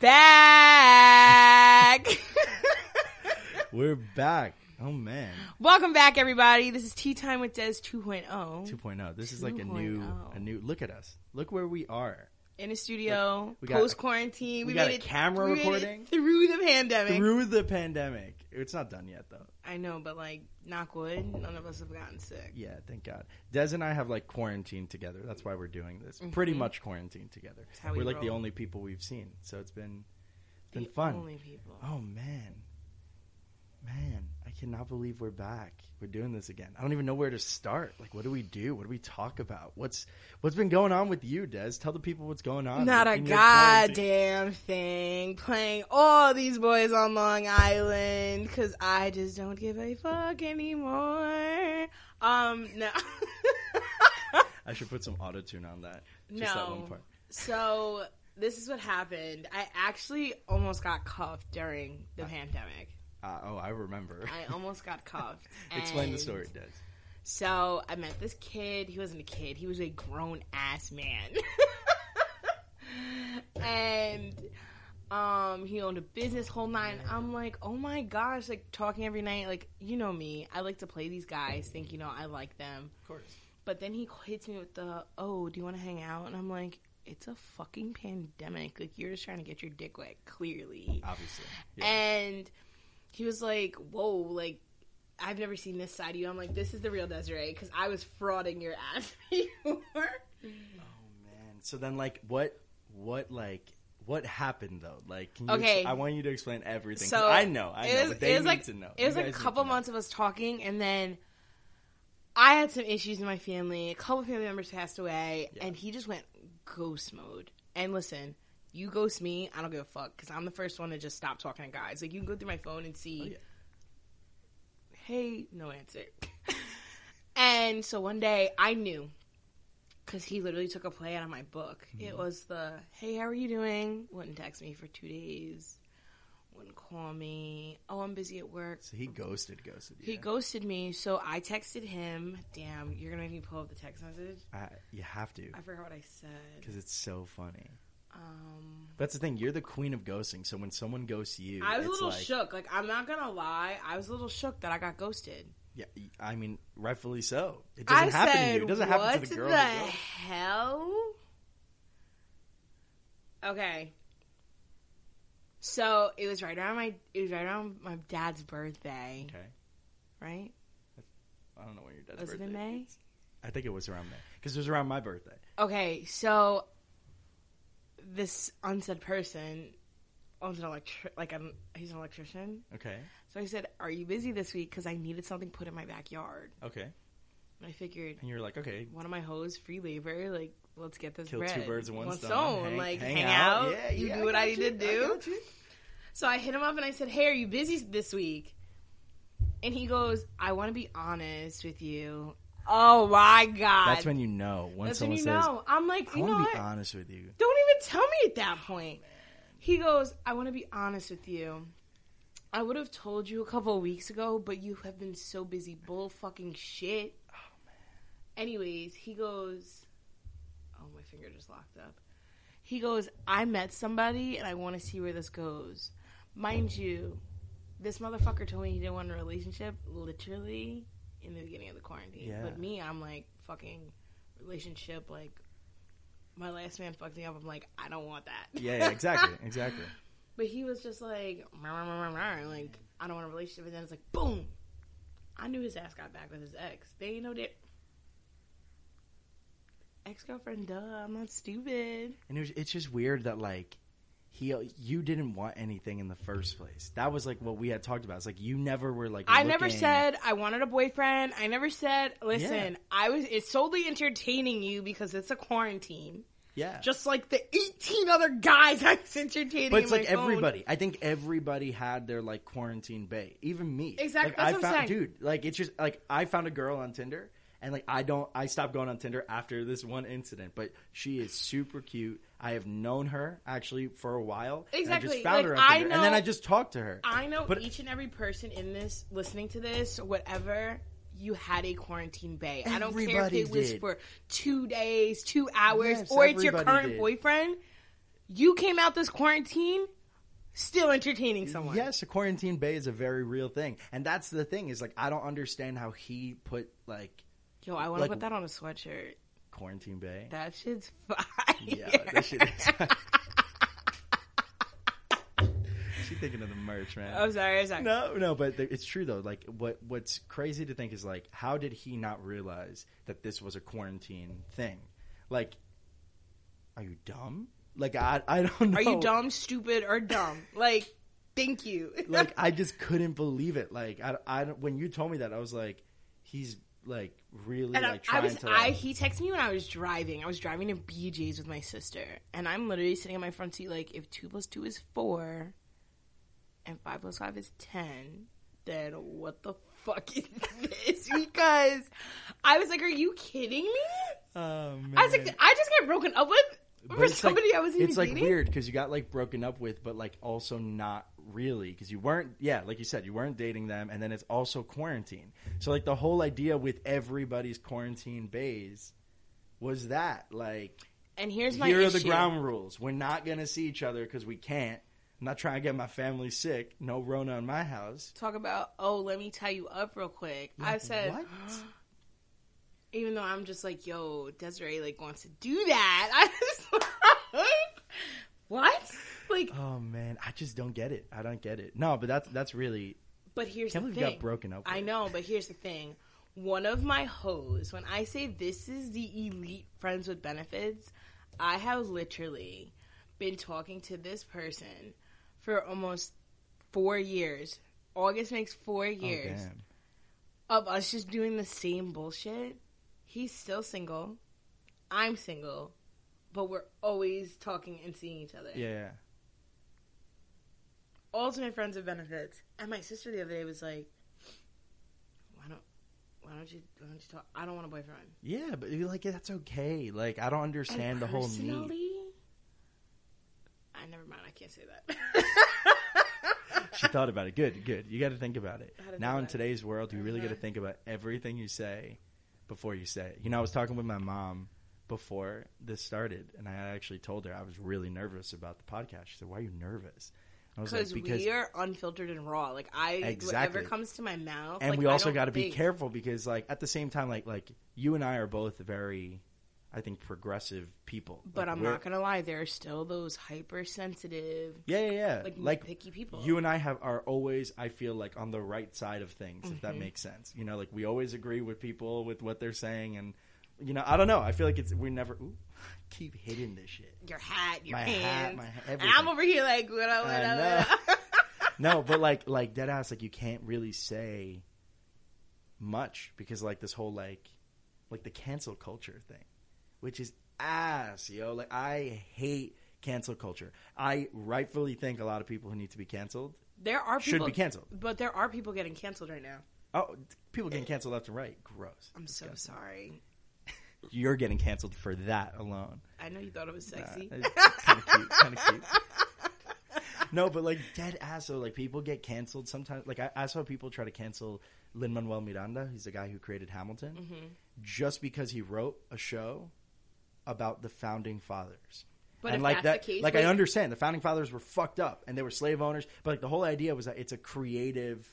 Back. We're back. Oh man, Welcome back, everybody. This is Tea Time with Dezz 2.0 2.0. This is like a new, 2.0. a oh. new. Look at us. Look where we are. in a studio, We got- post quarantine. we got made a it, camera we made it recording. through the pandemic. Through the pandemic, it's not done yet though. I know, but like, knock wood, none of us have gotten sick. Yeah, thank God. Des and I have like quarantined together. That's why we're doing this. Pretty much quarantined together. Mm-hmm. how we We're like the only people we've seen, so it's been it's been The fun. Only people. Oh man, man, I cannot believe we're back. We're doing this again. I don't even know where to start. Like, what do we do? What do we talk about? What's what's been going on with you, Dezz? Tell the people what's going on. Not a in your quarantine. goddamn thing. Playing all these boys on Long Island because I just don't give a fuck anymore. Um, no. I should put some auto tune on that. Just that one no. part. So this is what happened. I actually almost got cuffed during the pandemic. Uh, oh, I remember. I almost got cuffed. Explain the story, Dezz. So I met this kid. He wasn't a kid. He was a grown ass man. and um he owned a business whole nine. I'm like, oh my gosh, like talking every night, like you know me. I like to play these guys, think you know I like them. Of course. But then he hits me with the, oh, do you want to hang out? And I'm like, it's a fucking pandemic. Like you're just trying to get your dick wet, clearly. Obviously. Yeah. And he was like, "Whoa, like I've never seen this side of you." I'm like, "This is the real Desiree," because I was frauding your ass before. Oh, man, so then like what what like what happened though? Like can you Okay. ex- I want you to explain everything So I know, I know, was, but they need like to know. it was like a couple months of us talking, and then I had some issues in my family. A couple family members passed away, Yeah. and he just went ghost mode. And listen. You ghost me, I don't give a fuck because I'm the first one to just stop talking to guys. Like you can go through my phone and see Oh, yeah. hey, no answer. and so one day I knew because he literally took a play out of my book. Mm-hmm. It was the hey, how are you doing? Wouldn't text me for two days. Wouldn't call me. Oh, I'm busy at work. So he ghosted ghosted you. He ghosted me, so I texted him. Damn, you're gonna make me pull up the text message. I, you have to I forgot what I said. because it's so funny. Um, That's the thing. You're the queen of ghosting. So when someone ghosts you, I was a little like, shook. Like I'm not gonna lie, I was a little shook that I got ghosted. Yeah, I mean, rightfully so. It doesn't I happen said, to you. It doesn't happen to the girl. the who hell? Okay. So it was right around my it was right around my dad's birthday, Okay, right? I don't know when your dad's Was it birthday. in May? I think it was around May because it was around my birthday. Okay, so this unsaid person owns an electric like an he's an electrician. Okay, So I said, "Are you busy this week? Because I needed something put in my backyard." okay, And I figured and you're like, okay, one of my hoes, free labor, like let's get this kill bread. two birds with one, stone. Hang- Like hang hang, out. out, Yeah, you yeah, do I what I, got need you. to I do. you. So I hit him up and I said, "Hey, are you busy this week?" And he goes, "I want to be honest with you." Oh my god, That's when you know. When That's when someone you says, know. I'm like, "I you know want to what? be honest with you." Don't tell me at that point. He goes, I want to be honest with you. I would have told you a couple of weeks ago, but you have been so busy bull fucking shit. Oh, man. Anyways, he goes, Oh, my finger just locked up. He goes, I met somebody and I want to see where this goes. Mind you, this motherfucker told me he didn't want a relationship literally in the beginning of the quarantine. Yeah. But me, I'm like, fucking relationship, like, my last man fucked me up. I'm like, I don't want that. Yeah, yeah, exactly, exactly. But he was just like, "Rah, rah, rah, rah, rah," like, I don't want a relationship. And then it's like, boom. I knew his ass got back with his ex. They ain't no dick. Ex girlfriend, duh. I'm not stupid. And it was, it's just weird that like he, you didn't want anything in the first place. That was like what we had talked about. It's like you never were like. I never said I wanted a boyfriend. I never said, listen, Yeah. I was, it's solely entertaining you because it's a quarantine. Yeah, Just like the 18 other guys I was entertaining. But it's like phone. everybody. I think everybody had their like quarantine bae. Even me. Exactly, Like, I found, dude. Like it's just like I found a girl on Tinder, and like I don't. I stopped going on Tinder after this one incident. But she is super cute. I have known her actually for a while. and I Exactly. just found Like, her I Tinder, and then I just talked to her. I know But- each and every person in this listening to this, whatever you had a quarantine bae. I don't care if it was did. for two days, two hours, Yes, or it's your current did. boyfriend. You came out this quarantine still entertaining someone. Yes, a quarantine bae is a very real thing, and that's the thing is like I don't understand how he put like Yo, I want to Like- put that on a sweatshirt. Quarantine bae. That shit's fire. yeah, that shit is. She thinking of the merch, man. I'm sorry. I'm sorry. No, no, but th- it's true though. Like, what what's crazy to think is like, how did he not realize that this was a quarantine thing? Like, are you dumb? Like, I I don't know. Are you dumb, stupid, or dumb? Like, thank you. Like, I just couldn't believe it. Like, I, I when you told me that, I was like, he's like really And I, like I trying was, to. I he texted me when I was driving. I was driving to BJ's with my sister, and I'm literally sitting in my front seat. Like, if two plus two is four, and five plus five is ten, then what the fuck is this? Because I was like, "Are you kidding me?" oh man. I was like, "I just got broken up with But for it's like- somebody I wasn't It's like dating." weird because you got like broken up with, but like also not really because you weren't. Yeah, like you said, you weren't dating them, and then it's also quarantine. So like the whole idea with everybody's quarantine baes was that like And here's my here issue. are the ground rules. We're not gonna see each other because we can't. I'm not trying to get my family sick. No Rona in my house. Talk about oh, let me tie you up real quick. I said. what? even though I'm just like, yo, Desiree like wants to do that. I was like, what? Like, Oh man, I just don't get it. I don't get it. No, but that's that's really. but here's Can't the believe you thing. got broken up. I know, but here's the thing. One of my hoes, when I say this is the elite friends with benefits, I have literally been talking to this person for almost four years. August makes four oh, years damn. of us just doing the same bullshit. He's still single. I'm single. But we're always talking and seeing each other. Yeah, yeah. Ultimate friends with benefits. And my sister the other day was like, "Why don't, why don't you, why don't you talk? I don't want a boyfriend." Yeah, but you're like that's okay. Like I don't understand And the whole need. I never mind. I can't say that. She thought about it. Good, good. You got to think about it. To Now in about it. today's world, you really got to Uh-huh. think about everything you say before you say it. You know, I was talking with my mom before this started, and I actually told her I was really nervous about the podcast. She said, "Why are you nervous?" Like, Because we are unfiltered and raw. Like I, Exactly. whatever comes to my mouth, and like, we also got to be careful because like at the same time like like you and I are both very I think progressive people. But Like, I'm not gonna lie, there are still those hypersensitive, Yeah, yeah, yeah. like, Like, picky people. you and I have are always I feel like on the right side of things if Mm-hmm. that makes sense. You know, like we always agree with people with what they're saying and you know, I don't know. I feel like it's we never ooh, keep hitting this shit. your hat, your My hands, hat, my ha- and everything. I'm over here like, what up, what I up, what up? no, but like like dead ass like you can't really say much because like this whole like like the cancel culture thing, which is ass, yo. Like I hate cancel culture. I rightfully think a lot of people who need to be canceled there are should be canceled. but there are people getting canceled right now. Oh, people getting canceled left and right. Gross. I'm so Disgusting. sorry. You're getting canceled for that alone. I know you thought it was sexy. kind of cute. Kind of cute. No, but like dead ass. So like people get canceled sometimes. Like I, I saw people try to cancel Lin Manuel Miranda. He's the guy who created Hamilton, Mm-hmm. just because he wrote a show about the founding fathers. But and like that, case, like I understand the founding fathers were fucked up and they were slave owners. But like the whole idea was that it's a creative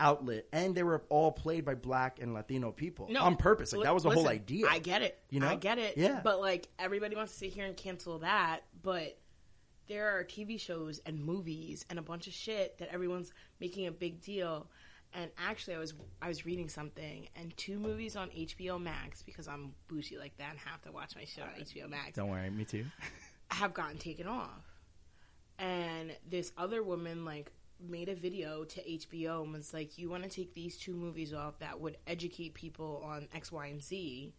outlet, and they were all played by black and Latino people No, on purpose. Like li- that was the whole idea. I get it. You know? I get it. Yeah. But like everybody wants to sit here and cancel that, but there are TV shows and movies and a bunch of shit that everyone's making a big deal. And actually, I was I was reading something, and two movies on HBO Max because I'm bougie like that and have to watch my shit on HBO Max Don't worry, me too. have gotten taken off. And this other woman like made a video to HBO and was like, "You want to take these two movies off that would educate people on X, Y, and Z,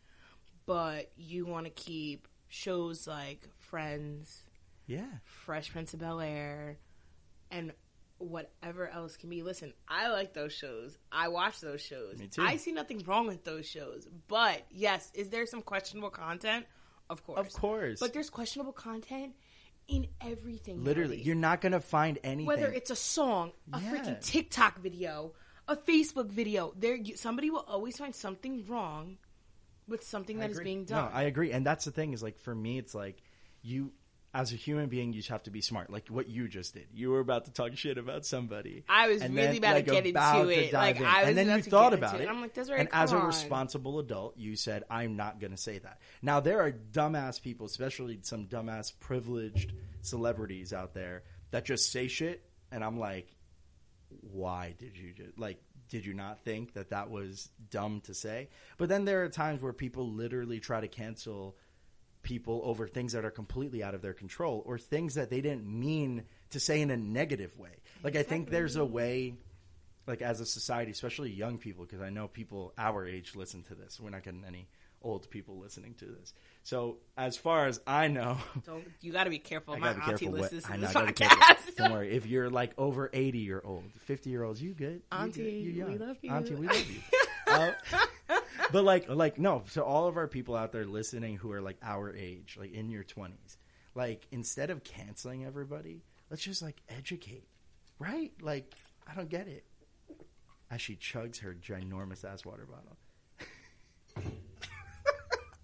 but you want to keep shows like Friends, Yeah. Fresh Prince of Bel Air, and whatever else can be. Listen, I like those shows. I watch those shows. Me too. I see nothing wrong with those shows. But yes, is there some questionable content? Of course. Of course. But there's questionable content in everything. Literally, you're not gonna find anything. whether it's a song, a Yeah. freaking TikTok video, a Facebook video. There, you, somebody will always find something wrong with something I that is agree. being done. No, I agree, and that's the thing is like for me, it's like you. As a human being, you just have to be smart, like what you just did. You were about to talk shit about somebody. I was really then, about like, to get about into to it. Like in. I was and then you thought about into it. I'm like, Desiree, and as a responsible adult, you said, "I'm not going to say that." Now there are dumbass people, especially some dumbass privileged celebrities out there that just say shit, and I'm like, "Why did you just like?" Did you not think that that was dumb to say? But then there are times where people literally try to cancel people over things that are completely out of their control or things that they didn't mean to say in a negative way. Like I think there's a way like as a society, especially young people because I know people our age listen to this. We're not getting any old people listening to this. So, as far as I know, Don't, you got to be careful. My be auntie careful. What, listens I to this be podcast. Don't worry. If you're like over 80 year old, 50 year olds, you good. You Auntie, good. You're we love you. Auntie, we love you. Uh, but like, like no. So all of our people out there listening who are like our age, like in your 20s, like instead of canceling everybody, let's just like educate, right? Like, I don't get it. As she chugs her ginormous ass water bottle.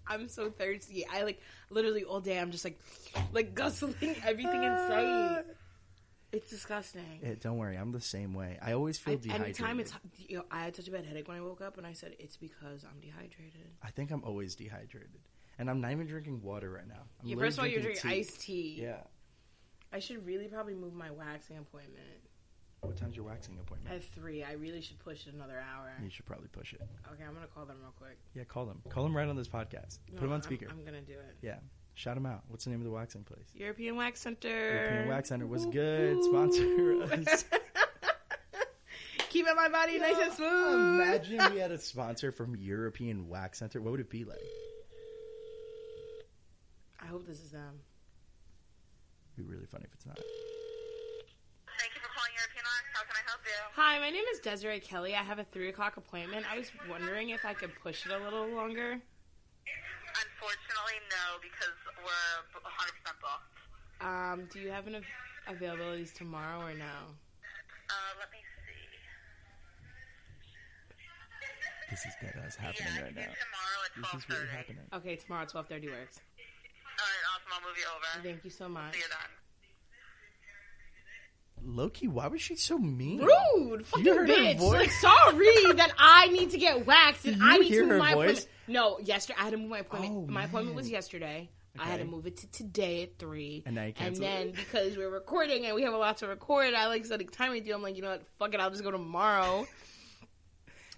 I'm so thirsty. I like literally all day. I'm just like, like guzzling everything in sight. It's disgusting. Yeah, don't worry, I'm the same way. I always feel I, dehydrated. anytime it's, you know, I had such a bad headache when I woke up, and I said it's because I'm dehydrated. I think I'm always dehydrated, and I'm not even drinking water right now. I'm Yeah, first of all, you're drinking tea. iced tea. Yeah. I should really probably move my waxing appointment. What time's your waxing appointment? At three, I really should push it another hour. You should probably push it. Okay, I'm gonna call them real quick. Yeah, call them. Call them right on this podcast. Put No, them on I'm- speaker. I'm, gonna do it. Yeah. Shout them out. What's the name of the waxing place? European Wax Center. European Wax Center was Woo, good. woo. Sponsor us. Keeping my body nice and smooth. Imagine we had a sponsor from European Wax Center. What would it be like? I hope this is them. It'd be really funny if it's not. Thank you for calling European Wax. How can I help you? Hi, my name is Desiree Kelly. I have a three o'clock appointment. I was wondering if I could push it a little longer. Unfortunately, no, because we're 100% booked. Um, do you have any av- availabilities tomorrow or no? Uh, let me see. This is dead ass happening yeah, right now. tomorrow at This is really happening. Okay, tomorrow twelve thirty works. All right, awesome. I'll move you over. Thank you so much. See you then. Loki, why was she so mean? Rude, fucking You heard her bitch. voice? Like, sorry that I need to get waxed and I need to move her my voice? appointment. No, yesterday I had to move my appointment. Oh, my appointment was man. yesterday. I had to move it to today at three. And And then it? because we're recording and we have a lot to record, I like said time with you. I'm like, you know what? Fuck it. I'll just go tomorrow.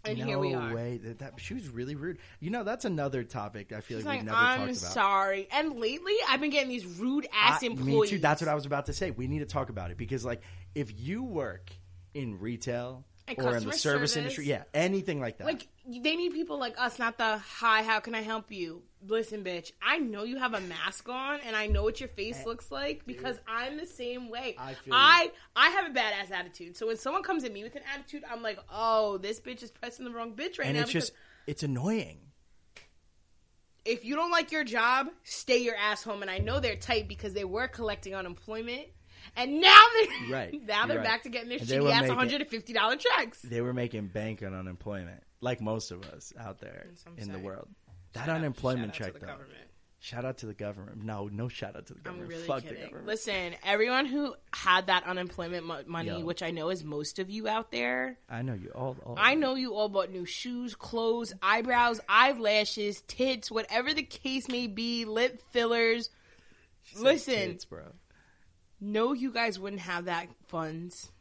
And no here we are. way. That, that she was really rude. You know, that's another topic. I feel She's like, like, we've never I'm talked about. sorry. And lately, I've been getting these rude ass I- employees. Me too. That's what I was about to say. We need to talk about it because, like, if you work in retail And or in the service service. industry, yeah, anything like that. Like they need people like us, not the hi. How can I help you? Listen, bitch. I know you have a mask on, and I know what your face eh, looks like because I'm the same way. I feel I I have a badass attitude. So when someone comes at me with an attitude, I'm like, oh, this bitch is pressing the wrong bitch right and now. it's because just, it's annoying. if you don't like your job, stay your ass home. And I know they're tight because they were collecting unemployment, and now they're Right. now they're right. back to getting their And they shitty ass making- 150 dollar checks. They were making bank on unemployment, like most of us out there in the world. That Shout out- unemployment out check, the though. government. Shout out to the government. No, no shout out to the I'm government. really Fuck the kidding. government. Listen, everyone who had that unemployment mo- money, Yo. which I know is most of you out there, I know you all. all I know you all bought new shoes, clothes, eyebrows, eyelashes, tits, whatever the case may be, lip fillers. She Listen, kids, bro. no, you guys wouldn't have that funds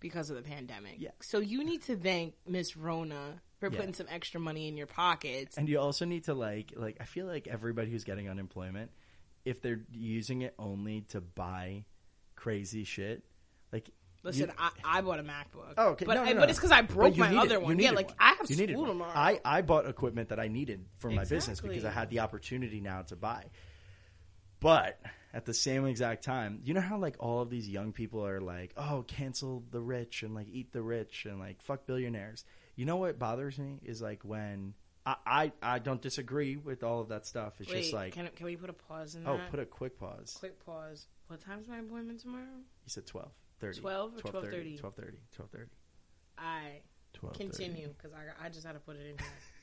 because of the pandemic. Yeah. So you need to thank Miss Rona for Yeah. putting some extra money in your pockets. And you also need to like like I feel like everybody who's getting unemployment, if they're using it only to buy crazy shit, like Listen, you- I, I bought a MacBook. Oh, okay. But, no, no, I- no. but it's because I broke my other one. Yeah, like I have You school tomorrow. I I bought equipment that I needed for my business because I had the opportunity now to buy. But at the same exact time, you know how like all of these young people are like, "Oh, cancel the rich and like eat the rich and like fuck billionaires." You know what bothers me is like when I I, I don't disagree with all of that stuff. It's Wait, just like, can, can we put a pause in oh, that? put a quick pause. quick pause. What time's my appointment tomorrow? You said 12, 30. 12 or 12:30, 12:30? 12:30, 12:30, I 12:30. continue because I, I just had to put it in here.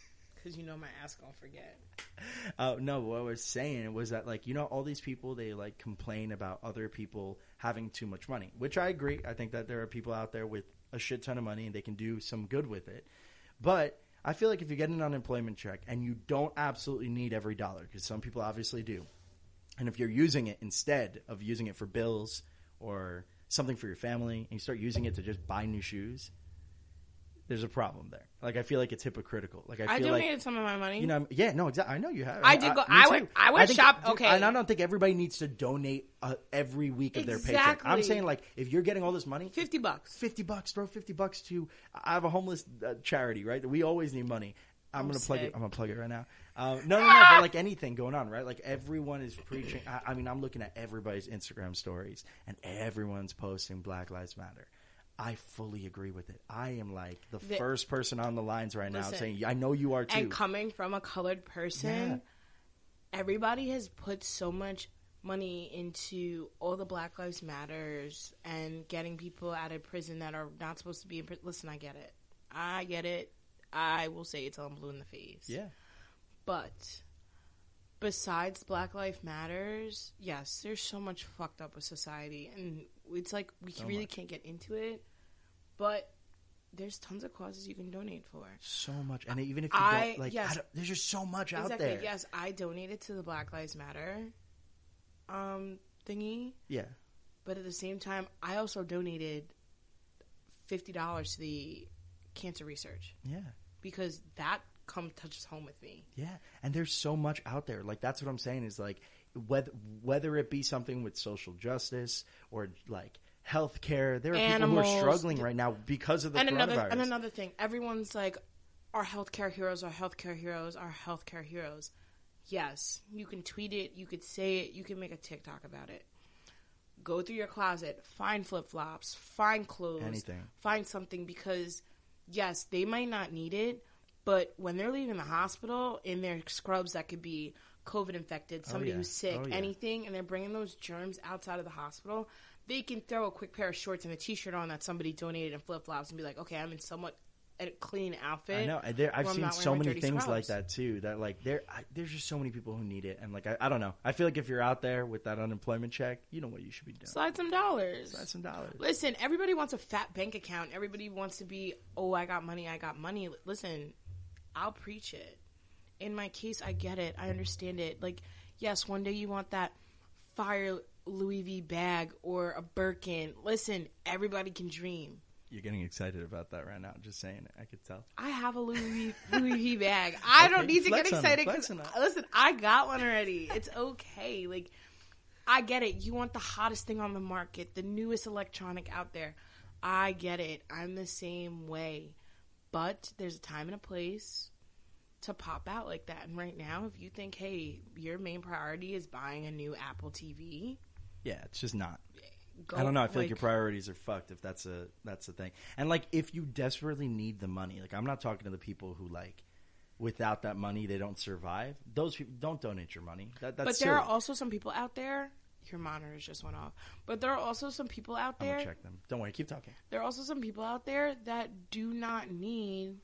because you know my ass gonna forget. Uh, no, what I was saying was that like you know all these people they like complain about other people having too much money, which I agree. I think that there are people out there with a shit ton of money and they can do some good with it. But I feel like if you get an unemployment check and you don't absolutely need every dollar, because some people obviously do, and if you're using it instead of using it for bills or something for your family, and you start using it to just buy new shoes, there's a problem there. Like I feel like it's hypocritical. Like I I feel like donated some of my money. you know, yeah, no, exactly. I know you have. I did go- me I would-. I would think- shop- dude, okay. and I don't think everybody needs to donate uh, every week of their paycheck. I'm saying like if you're getting all this money, fifty bucks. fifty bucks, throw fifty bucks to. I have a homeless uh, charity, right? We always need money. I'm I'm gonna plug it. I'm gonna plug it right now. Um, no, no, no. But like anything going on, right? Like everyone is preaching. I, I mean, I'm looking at everybody's Instagram stories, and everyone's posting Black Lives Matter. I fully agree with it. I am like the, The- first person on the lines right now saying, "I know you are too." And coming from a colored person, everybody has put so much money into all the Black Lives Matters and getting people out of prison that are not supposed to be in prison. Listen, I get it. I get it. I will say it till I'm blue in the face. yeah. But besides Black Lives Matters, yes, there's so much fucked up with society, and it's like we So really much. can't get into it. But there's tons of causes you can donate for. so much, and even if you I- don't like, yes. Don't, there's just so much out exactly. there. Yes, I donated to the Black Lives Matter um thingy, Yeah, but at the same time, I also donated fifty dollars to the cancer research yeah, because that come touches home with me. yeah. And there's so much out there. Like that's what I'm saying is like whether whether it be something with social justice or like healthcare, there are people who are struggling right now because of the and coronavirus. another and another thing, everyone's like, our healthcare heroes, our healthcare heroes, our healthcare heroes. Yes, you can tweet it, you could say it, you can make a TikTok about it. Go through your closet, find flip flops, find clothes, Anything. find something because yes, they might not need it, but when they're leaving the hospital in their scrubs that could be COVID infected, oh, somebody yeah. who's sick, Oh, yeah. anything, and they're bringing those germs outside of the hospital, they can throw a quick pair of shorts and a t-shirt on that somebody donated and flip flops and be like, okay, I'm in somewhat a clean outfit. I know. There, I've seen so many things like that too. That like there, I, there's just so many people who need it, and like I, I don't know. I feel like if you're out there with that unemployment check, you know what you should be doing. Slide some dollars. Slide some dollars. Listen, everybody wants a fat bank account. Everybody wants to be, oh, I got money, I got money. Listen, I'll preach it. In my case, I get it. I understand it. Like, yes, one day you want that fire Louis V bag or a Birkin. Listen, everybody can dream. You're getting excited about that right now. Just saying it. I could tell. I have a Louis V, Louis V bag. I don't need to get excited because flex on it. listen, I got one already. It's okay. Like I get it. You want the hottest thing on the market, the newest electronic out there. I get it. I'm the same way. But there's a time and a place to pop out like that. And right now, if you think, hey, your main priority is buying a new Apple TV, Yeah, it's just not. go I don't know. I feel like, your priorities are fucked if that's a that's the thing. And like if you desperately need the money, like I'm not talking to the people who like without that money they don't survive. Those people don't donate your money. That, that's But there are also some people out there. Your monitors just went off. But there are also some people out I'm there. check them. Don't worry, keep talking. There are also some people out there that do not need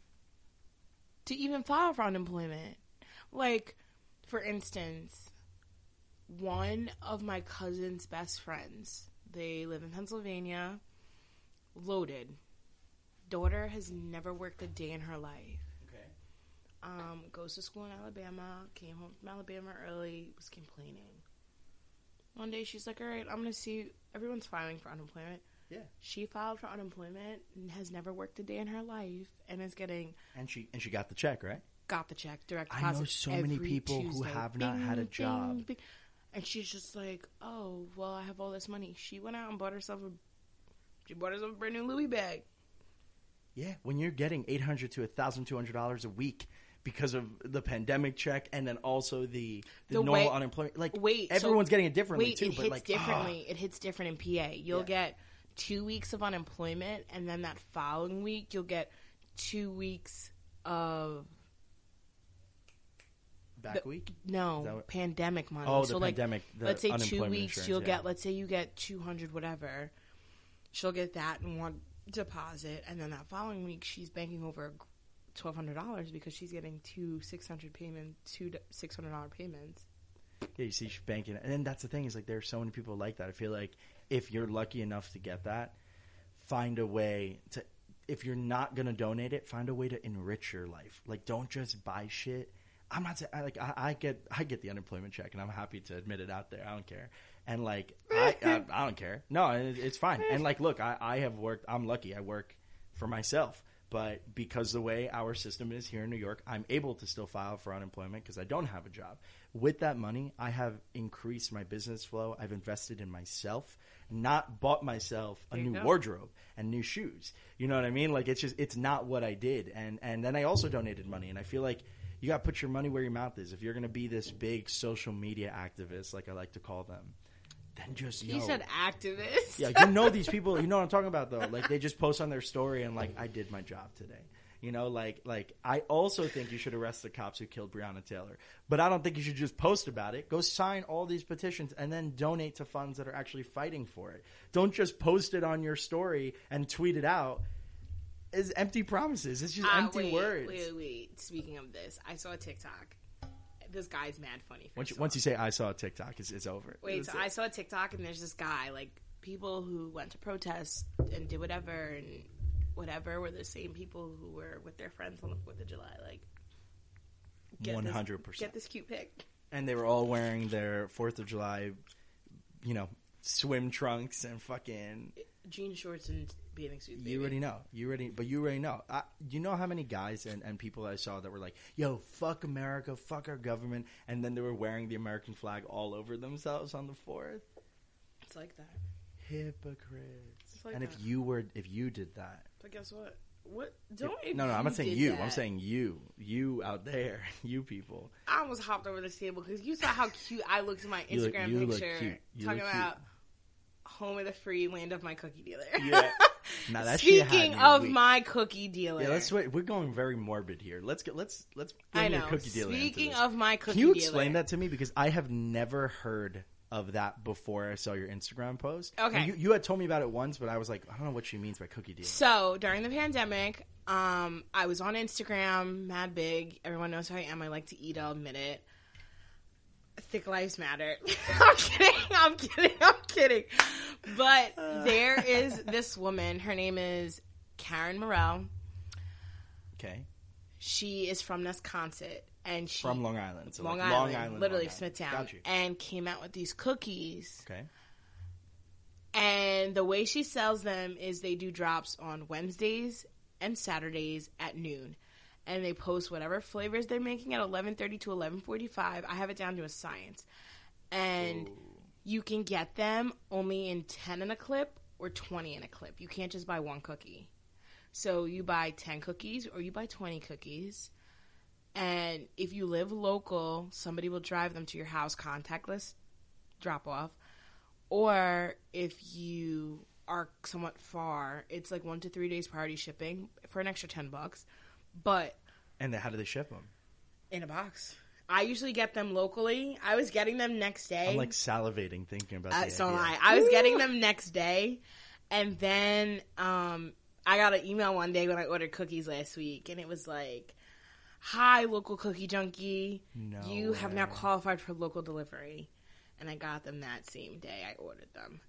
to even file for unemployment. Like, for instance, one of my cousin's best friends, they live in Pennsylvania, loaded. Daughter has never worked a day in her life. Okay. Um, goes to school in Alabama, came home from Alabama early, was complaining. One day she's like, All right, I'm gonna see everyone's filing for unemployment. Yeah. She filed for unemployment and has never worked a day in her life and is getting And she and she got the check, right? got the check direct I know so many people who have not had a job. bing, bing. And she's just like, Oh, well, I have all this money. She went out and bought herself a she bought herself a brand new Louis bag. Yeah, when you're getting eight hundred to thousand two hundred dollars a week because of the pandemic check and then also the the, The normal way- unemployment, like Wait, so- everyone's getting it differently Wait, too. it but hits like differently. Ah. It hits different in PA. You'll Yeah. get two weeks of unemployment, and then that following week you'll get two weeks of back week. No what- pandemic money. Oh, the so like, pandemic. The let's say two weeks you'll yeah. get. Let's say you get two hundred whatever. She'll get that in one deposit, and then that following week she's banking over twelve hundred dollars because she's getting two six hundred payment two six hundred dollar payments. Yeah, you see, she's banking, and then that's the thing is like there are so many people like that. I feel like if you're lucky enough to get that, find a way to. If you're not gonna donate it, find a way to enrich your life. Like, don't just buy shit. I'm not saying I, like I, I get I get the unemployment check, and I'm happy to admit it out there. I don't care, and like I I, I don't care. No, it, it's fine. And like, look, I, I have worked. I'm lucky. I work for myself. But because the way our system is here in New York, I'm able to still file for unemployment because I don't have a job. With that money, I have increased my business flow. I've invested in myself, not bought myself a There new wardrobe and new shoes. You know what I mean? Like it's just it's not what I did. And and then I also donated money and I feel like you got to put your money where your mouth is. If you're going to be this big social media activist like I like to call them, then just know. said activist. Yeah, you know these people. You know what I'm talking about, though. Like they just post on their story and like, I did my job today. You know, like like I also think you should arrest the cops who killed Breonna Taylor, but I don't think you should just post about it. Go sign all these petitions and then donate to funds that are actually fighting for it. Don't just post it on your story and tweet it out. It's empty promises. It's just Ah, empty wait, words. Wait, wait, wait. Speaking of this, I saw a TikTok. This guy's mad funny. Once you, once you say I saw a TikTok, it's, it's over. Wait, It's so I saw a TikTok and there's this guy, like people who went to protest and did whatever and whatever were the same people who were with their friends on the Fourth of July. Like, 100%. Get this cute pic. and they were all wearing their Fourth of July, you know, swim trunks and fucking. Jean shorts and bathing suits. Baby. You already know. You already, but you already know. I, you know how many guys and, and people I saw that were like, "Yo, fuck America, fuck our government," and then they were wearing the American flag all over themselves on the fourth. It's like that. Hypocrites. Like and if you were, if you did that, But guess what? What? Don't. if no, no, I'm not saying you. I'm saying you, you out there, you people. I almost hopped over this table because you saw how cute I looked in my You look- Instagram you look picture, cute. You talking look cute. about home of the free, land of my cookie dealer. Yeah. Now that Speaking of weak. my cookie dealer, Yeah, let's wait. We're going very morbid here. Let's get let's let's I bring know. your cookie dealer. Speaking of my cookie dealer. can you dealer, explain that to me because I have never heard of that before. I saw your Instagram post. Okay. And you, you had told me about it once, but I was like, I don't know what she means by cookie dealer. So during the pandemic, um, I was on Instagram, mad big. Everyone knows who I am. I like to eat. I'll admit it. Thick lives matter. I'm kidding. I'm kidding. I'm kidding. But there is this woman. Her name is Karen Morell. Okay, She is from Nesconset, and she from Long Island. So Long, like Island, Long Island, literally Long Island. Smithtown, and came out with these cookies. Okay. And the way she sells them is they do drops on Wednesdays and Saturdays at noon. And they post whatever flavors they're making at 11:30 to 11:45. I have it down to a science. And you can get them only in 10 in a clip or 20 in a clip. You can't just buy one cookie. So you buy 10 cookies or you buy 20 cookies. And if you live local, somebody will drive them to your house contactless drop off. Or if you are somewhat far, it's like one to three days priority shipping for an extra 10 bucks. But And then how do they ship them? in a box. I usually get them locally. I was getting them next day. I'm like salivating thinking about. Uh, the so am. I. I was getting them next day, and then um, I got an email one day when I ordered cookies last week, and it was like, "Hi, local cookie junkie. No you have now qualified for local delivery." And I got them that same day. I ordered them.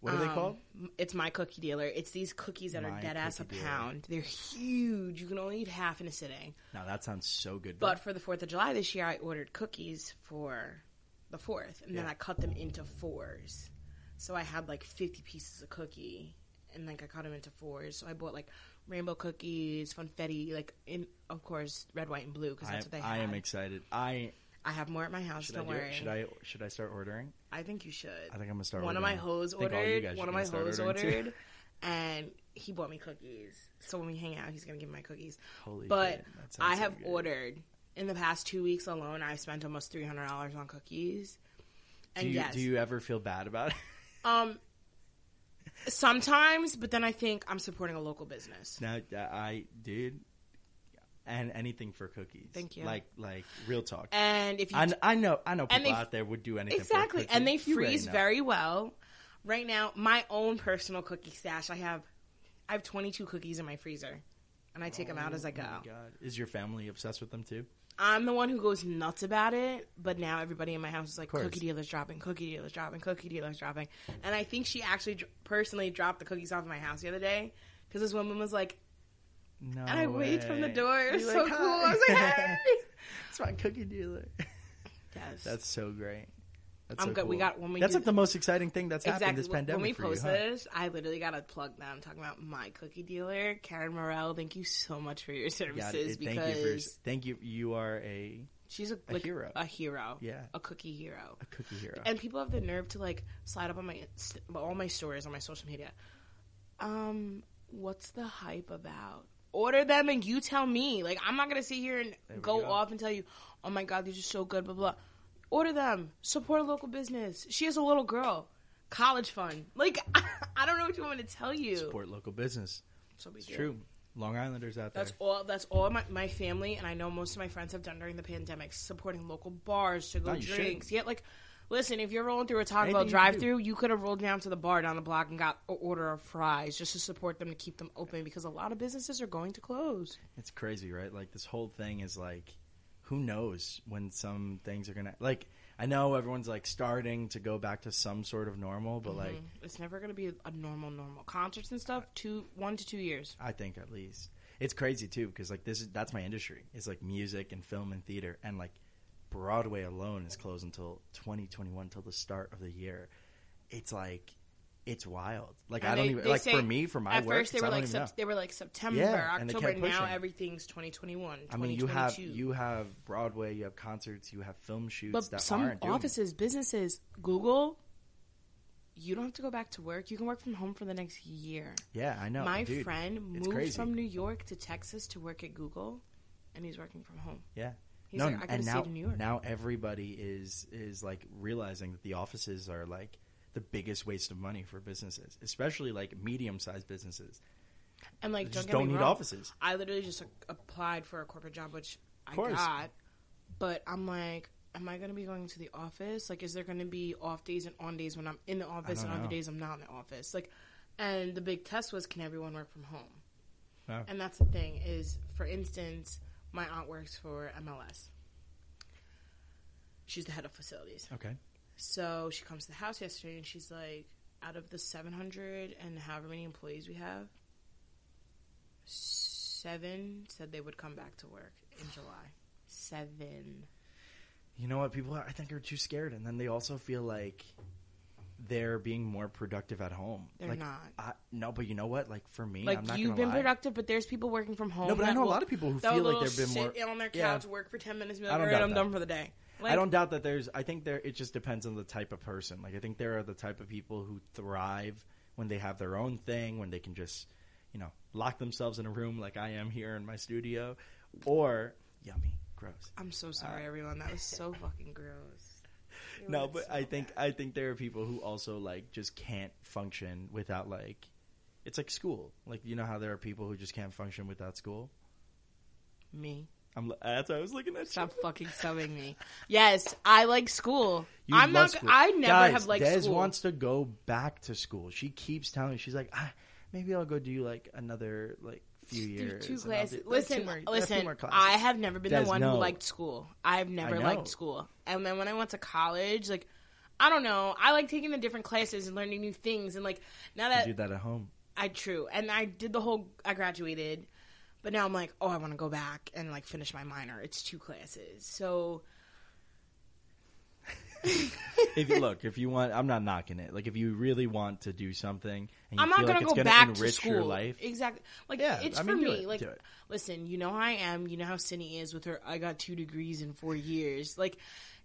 What are they Um, called? It's my cookie dealer. It's these cookies that My are dead ass a Dealer. pound. They're huge. You can only eat half in a sitting. Now that sounds so good. But for the Fourth of July this year, I ordered cookies for the Fourth, and then I cut them into fours. So I had like fifty pieces of cookie, and like I cut them into fours. So I bought like rainbow cookies, funfetti, like in of course red, white, and blue because I, that's what they I am excited. I I have more at my house. should don't I do worry. it? Should I should I start ordering? I think you should. I think I'm gonna start. one of my hoes I think all you ordered. One of my hoes ordered, and he bought me cookies. So when we hang out, he's gonna give me my cookies. Holy but shit, that sounds I have ordered in the past two weeks alone. I've spent almost three hundred dollars on cookies. And Do you, yes, do you ever feel bad about it? um, sometimes, but then I think I'm supporting a local business. now I did, and anything for cookies. Thank you. Like like real talk. And if you I, know I know people they- out there would do anything exactly, and they freeze very well. Right now, my own personal cookie stash. I have, I have 22 cookies in my freezer. and I take them out oh as I go. Oh my God. Is your family obsessed with them too? I'm the one who goes nuts about it, but now everybody in my house is like, cookie dealer's dropping, cookie dealer's dropping, cookie dealer's dropping. And I think she actually dr- personally dropped the cookies off of my house the other day because this woman was like, No. and I waved from the door. It was You're so like, cool. I was like, hey. it's my cookie dealer. yes. That's so great. That's I'm so good. We got- when we That's do- like the most exciting thing that's happened this pandemic when we post you. huh? this, I literally got to plug them. Talking about my cookie dealer, Karen Morel. Thank you so much for your services because thank you for thank you. You are a she's a, a like, hero. A hero. Yeah. A cookie hero. a cookie hero. and people have the nerve to like slide up on my all my stories on my social media. Um, what's the hype about? Order them and you tell me. Like I'm not gonna sit here and go, go. off and tell you, oh my god, these are so good, blah blah. Order them. Support a local business. She has a little girl. College fund. Like I don't know what you want me to tell you. Support local business. So It's true. Long Islanders out there. That's all. That's all my, my family and I know most of my friends have done during the pandemic, supporting local bars to go No, drinks. Yeah, like, listen, if you're rolling through a Taco Bell drive-through, you could have rolled down to the bar down the block and got an order of fries just to support them to keep them open because a lot of businesses are going to close. It's crazy, right? Like this whole thing is like, who knows when some things are gonna like. I know everyone's like starting to go back to some sort of normal, but mm-hmm. like It's never going to be a normal, normal concerts and stuff. Two, one to two years. I think at least it's crazy too because like this is that's my industry. It's like music and film and theater, and like Broadway alone is closed until 2021 till the start of the year. It's like it's wild. Like And I don't they- even they like say- for me for my At work. first, they were like sep- they were like September, Yeah, October. Now everything's 2021. I mean, you have 2022. you have Broadway, you have concerts, you have film shoots But some offices, businesses, Google, you don't have to go back to work. You can work from home for the next year. Yeah, I know. My dude, friend moved crazy. from New York to Texas to work at Google, and he's working from home. Yeah. He's no, like, and now in New York. now everybody is is like realizing that the offices are like the biggest waste of money for businesses, especially like medium sized businesses. And like, They don't just get don't need wrong, offices. I literally just applied for a corporate job, which I got. But I'm like, am I going to be going to the office? Like, is there going to be off days and on days when I'm in the office, and other days I'm not in the office? Like, and the big test was, can everyone work from home? Oh. And that's the thing is, for instance, my aunt works for MLS. She's the head of facilities. Okay. So she comes to the house yesterday and she's like, out of the 700 and however many employees we have, seven said they would come back to work in July. Seven. You know what? People I think are too scared, and then they also feel like they're being more productive at home. They're like, not. I, no, but you know what? Like for me, Like I'm not you've been lie. productive, but there's people working from home. No, but I know a lot of people who feel like they've been sit more. on their Yeah. couch, work for ten minutes, and be like, all right, I'm that. done for the day. Like, I don't doubt that there's. I think there. It just depends on the type of person. Like I think there are the type of people who thrive when they have their own thing, when they can just, you know, lock themselves in a room like I am here in my studio, or yummy, gross. I'm so sorry, uh, everyone. That was so fucking gross. It No, but so I think bad. I think there are people who also like just can't function without like. It's like school. Like you know how there are people who just can't function without school. me. I'm. That's why I was looking at. Stop fucking subbing me. Yes, I like school. You I'm love not. school. I never Guys, have liked Dezz school. wants to go back to school. She keeps telling me she's like, ah, maybe I'll go do like another like few Do years. two classes. do- Listen, two more- listen. more classes. I have never been Dezz, the one no. who liked school. I've never liked school. And then when I went to college, like, I don't know. I like taking the different classes and learning new things. And like now You that do that at home. I true, and I did the whole. I graduated, but now I'm like, oh, I want to go back and like finish my minor. It's two classes, so if you look, if you want, I'm not knocking it. Like if you really want to do something, and you I'm feel not gonna like it's go gonna back to enrich school. your life. Exactly. Like Yeah, it's I for mean, do me. it, like, listen, you know how I am. You know how Cindy is with her. I got two degrees in four years. Like,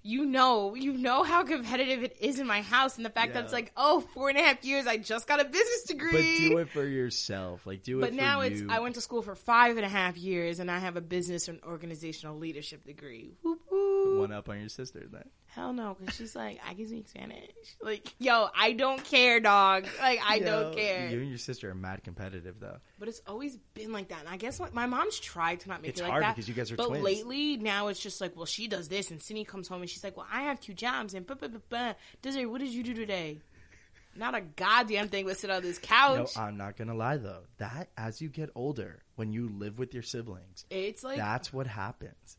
you know, you know how competitive it is in my house, and the fact that it's like, oh, four and a half years. I just got a business degree. But do it for yourself. Like do it. But now it's. I went to school for five and a half years, and I have a business and organizational leadership degree. Whoop. Mm-hmm. one up on your sister. Then Hell no, because she's like, I can speak Spanish. Like, yo, I don't care, dog. Like, I Yo, don't care. You and your sister are mad competitive, though. But it's always been like that. And I guess like, my mom's tried to not make It's it like hard that. because you guys are but twins. lately, now it's just like, well, she does this, and Cindy comes home and she's like, well, I have two jobs, and blah, blah, blah, blah. Desiree, what did you do today? Not a goddamn thing but sit on this couch. No. I'm not gonna lie though. That as you get older, when you live with your siblings, it's like that's what happens.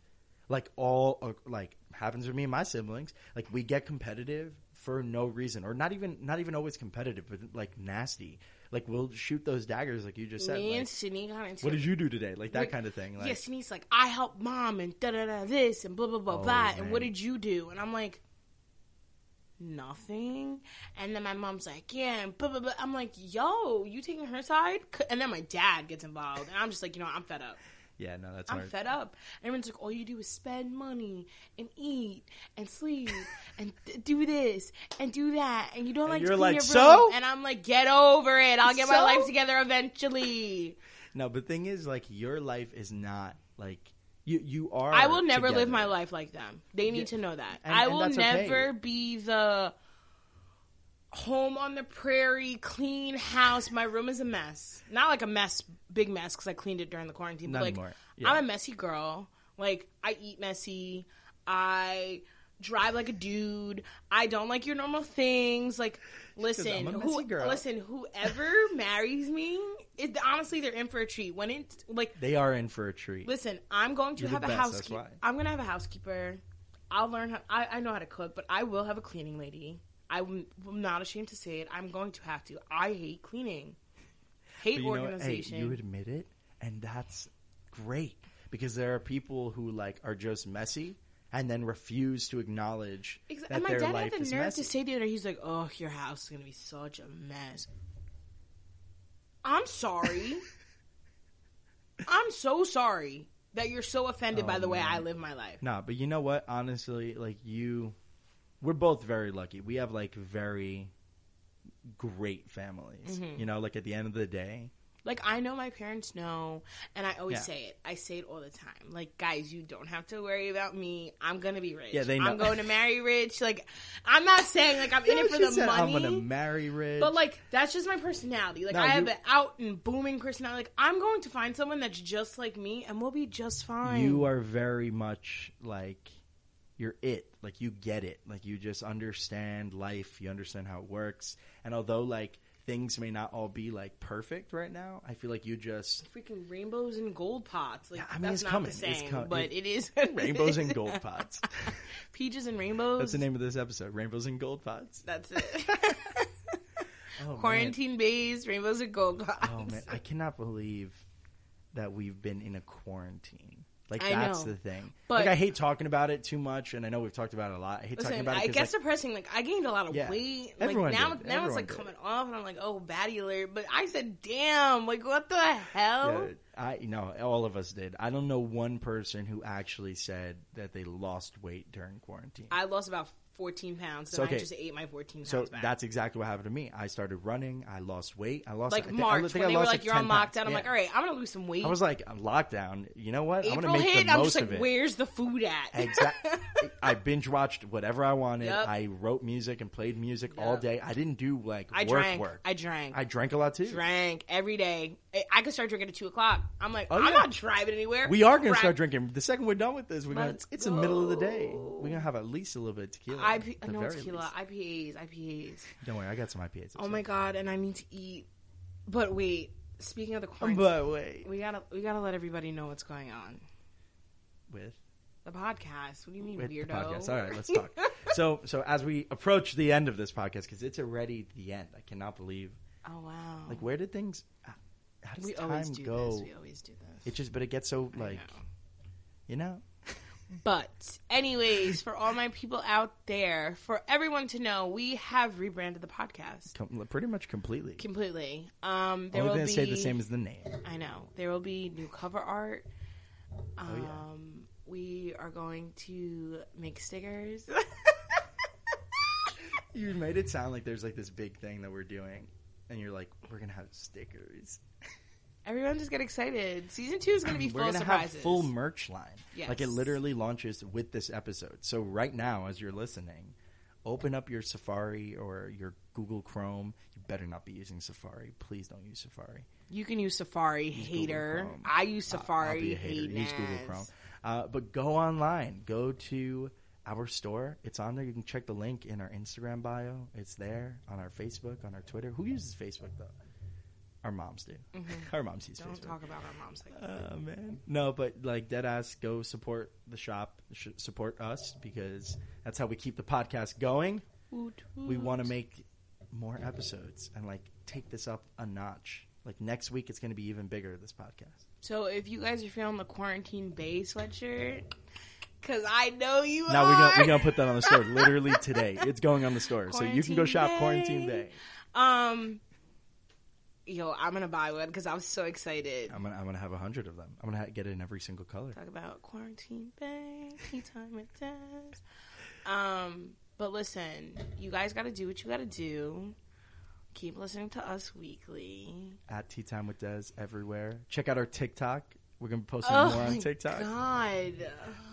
Like all, uh, like happens with me and my siblings. Like we get competitive for no reason, or not even not even always competitive, but like nasty. Like we'll shoot those daggers, like you just said. me Like, and got into what did you do today? Like that kind of thing. Like, yeah, Sydney's like, I helped mom and da da da this and blah blah blah Oh, blah. And what did you do? And I'm like, nothing. And then my mom's like, yeah, and blah blah blah. I'm like, yo, you taking her side? And then my dad gets involved, and I'm just like, you know, what, I'm fed up. Yeah, no, that's I'm hard. fed up. Everyone's like, all you do is spend money and eat and sleep and th- do this and do that, and you don't And like you're to clean like, your "So?" room. And I'm like, get over it. I'll get my life together eventually. No, but thing is, like your life is not like you. You are. I will never live my life like them. They need Yeah. to know that. And- I will that's okay. never be the home on the prairie, clean house. My room is a mess. Not like a mess, big mess, because I cleaned it during the quarantine. Not but like. Yeah. I'm a messy girl. Like, I eat messy. I drive like a dude. I don't like your normal things. Like, listen, who, listen, whoever marries me, it, honestly, they're in for a treat. When it like They are in for a treat. Listen, I'm going to You're have a housekeeper. I'm going to have a housekeeper. I'll learn how. I, I know how to cook, but I will have a cleaning lady. I'm, I'm not ashamed to say it. I'm going to have to. I hate cleaning. Hate you know? Hey, organization. you admit it, and that's great because there are people who like are just messy and then refuse to acknowledge that and my their dad life had the nerve messy. to say the other he's like, "Oh, your house is gonna be such a mess." I'm sorry. I'm so sorry that you're so offended Oh, by the way. I live my life. No, but you know what? Honestly, like you, we're both very lucky. We have like very great families. Mm-hmm. You know, like at the end of the day, Like I know my parents know, and I always Yeah. say it. I say it all the time. Like guys, you don't have to worry about me. I'm gonna be rich. Yeah, they I'm going to marry rich. Like I'm not saying like I'm in it for the said, money. I'm gonna marry rich. But like that's just my personality. Like No, I have you- an out and booming personality. Like I'm going to find someone that's just like me, and we'll be just fine. you are very much like you're it. Like you get it. Like you just understand life. You understand how it works. And although like things may not all be like perfect right now, I feel like you just freaking rainbows and gold pots. Like Yeah, I mean, that's it's not coming. the It's same, com- but it- it is rainbows and gold pots. peaches and rainbows. That's the name of this episode. Rainbows and gold pots. That's it. Oh, man. Quarantine baes, rainbows and gold pots. Oh man, I cannot believe that we've been in a quarantine. Like I that's know. the thing. But- like I hate talking about it too much, and I know we've talked about it a lot. I hate talking about it. I 'cause, guess like, depressing. Like I gained a lot of Yeah. weight. Like Everyone now, did. now Everyone it's like did. coming off, and I'm like, oh, baddie alert. But I said, damn, like what the hell? Yeah, I know all of us did. I don't know one person who actually said that they lost weight during quarantine. I lost about 14 pounds, So, okay. I just ate my 14 pounds so back. that's exactly what happened to me. I started running. I lost weight. I lost like I I March think when I they were lost, like, "You're on 10 pounds. lockdown." I'm Yeah. like, all right, I'm gonna lose some weight. I was like on lockdown. You know what? I'm April gonna make hit. the I'm most just like, of it. where's the food at? Exactly. I binge watched whatever I wanted. Yep. I wrote music and played music all day. I didn't do like I work drank. work. I drank. I drank a lot too. drank every day. I- I could start drinking at two o'clock. I'm like, Oh, I'm yeah. not driving anywhere. We are going to Crack- start drinking. The second we're done with this, we're gonna, it's the middle of the day. We're going to have at least a little bit of tequila. IP, at the no very tequila, least. IPAs, IPAs. Don't worry, I got some IPAs. Oh my god, and I need to eat. But wait, speaking of the quarantine, But wait. we gotta we gotta let everybody know what's going on. With, The podcast. What do you mean, with the weirdo? podcast. All right, let's talk. so, so as we approach the end of this podcast, because it's already the end, I cannot believe. oh wow. Like, where did things? Uh, how does we time always do go? this. We always do this. It just, but it gets so like, know. you know. But, anyways, for all my people out there, for everyone to know, we have rebranded the podcast Com- pretty much completely. completely. Um, there Only will thing be that stayed the same as the name. I know there will be new cover art. Um, Oh, yeah. we are going to make stickers. You made it sound like there's like this big thing that we're doing, and you're like, we're gonna have stickers. Everyone just get excited. Season two is going to be full we're gonna surprises. have full merch line. Yes. Like it literally launches with this episode. So right now, as you're listening, open up your Safari or your Google Chrome. You better not be using Safari. Please don't use Safari. You can use Safari, Google hater. I use Safari, I'll be a hater. Use Google. Chrome. Uh, but go online. Go to our store. It's on there. You can check the link in our Instagram bio. It's there on our Facebook, on our Twitter. Who uses Facebook though? Our moms do. Our moms use Mm-hmm. Don't Facebook. talk about our moms like that. Oh man, no, but like dead ass, go support the shop, sh- support us because that's how we keep the podcast going. Woot, We want to make more episodes and like take this up a notch. Like next week, it's going to be even bigger. This podcast. So if you guys are feeling the quarantine bae sweatshirt, because I know you Now are. we're gonna we're gonna put that on the store literally today. It's going on the store, so you can go shop Bay. Quarantine Bae. Um, yo, I'm gonna buy one because I'm so excited. I'm gonna I'm gonna have a hundred of them. I'm gonna ha- get it in every single color. Talk about quarantine bae, tea time with Dezz. Um, but listen, you guys got to do what you got to do. Keep listening to us weekly. At Tea Time with Dezz everywhere. Check out our TikTok. We're gonna be posting oh more on TikTok. Oh my god.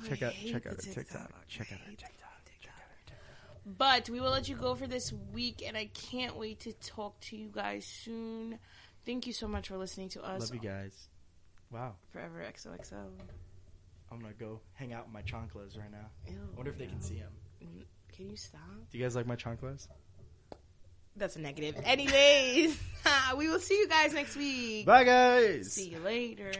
Check I out check out our TikTok. TikTok. Check out our TikTok. Check out our TikTok. But we will let you go for this week, and I can't wait to talk to you guys soon. Thank you so much for listening to us. Love you guys. Wow. Forever XOXO. I'm gonna go hang out in my chanclas right now. Ew. I wonder if they can see him. Mm-hmm. Can you stop? Do you guys like my chanclas? That's a negative. Anyways, we will see you guys next week. Bye, guys. See you later.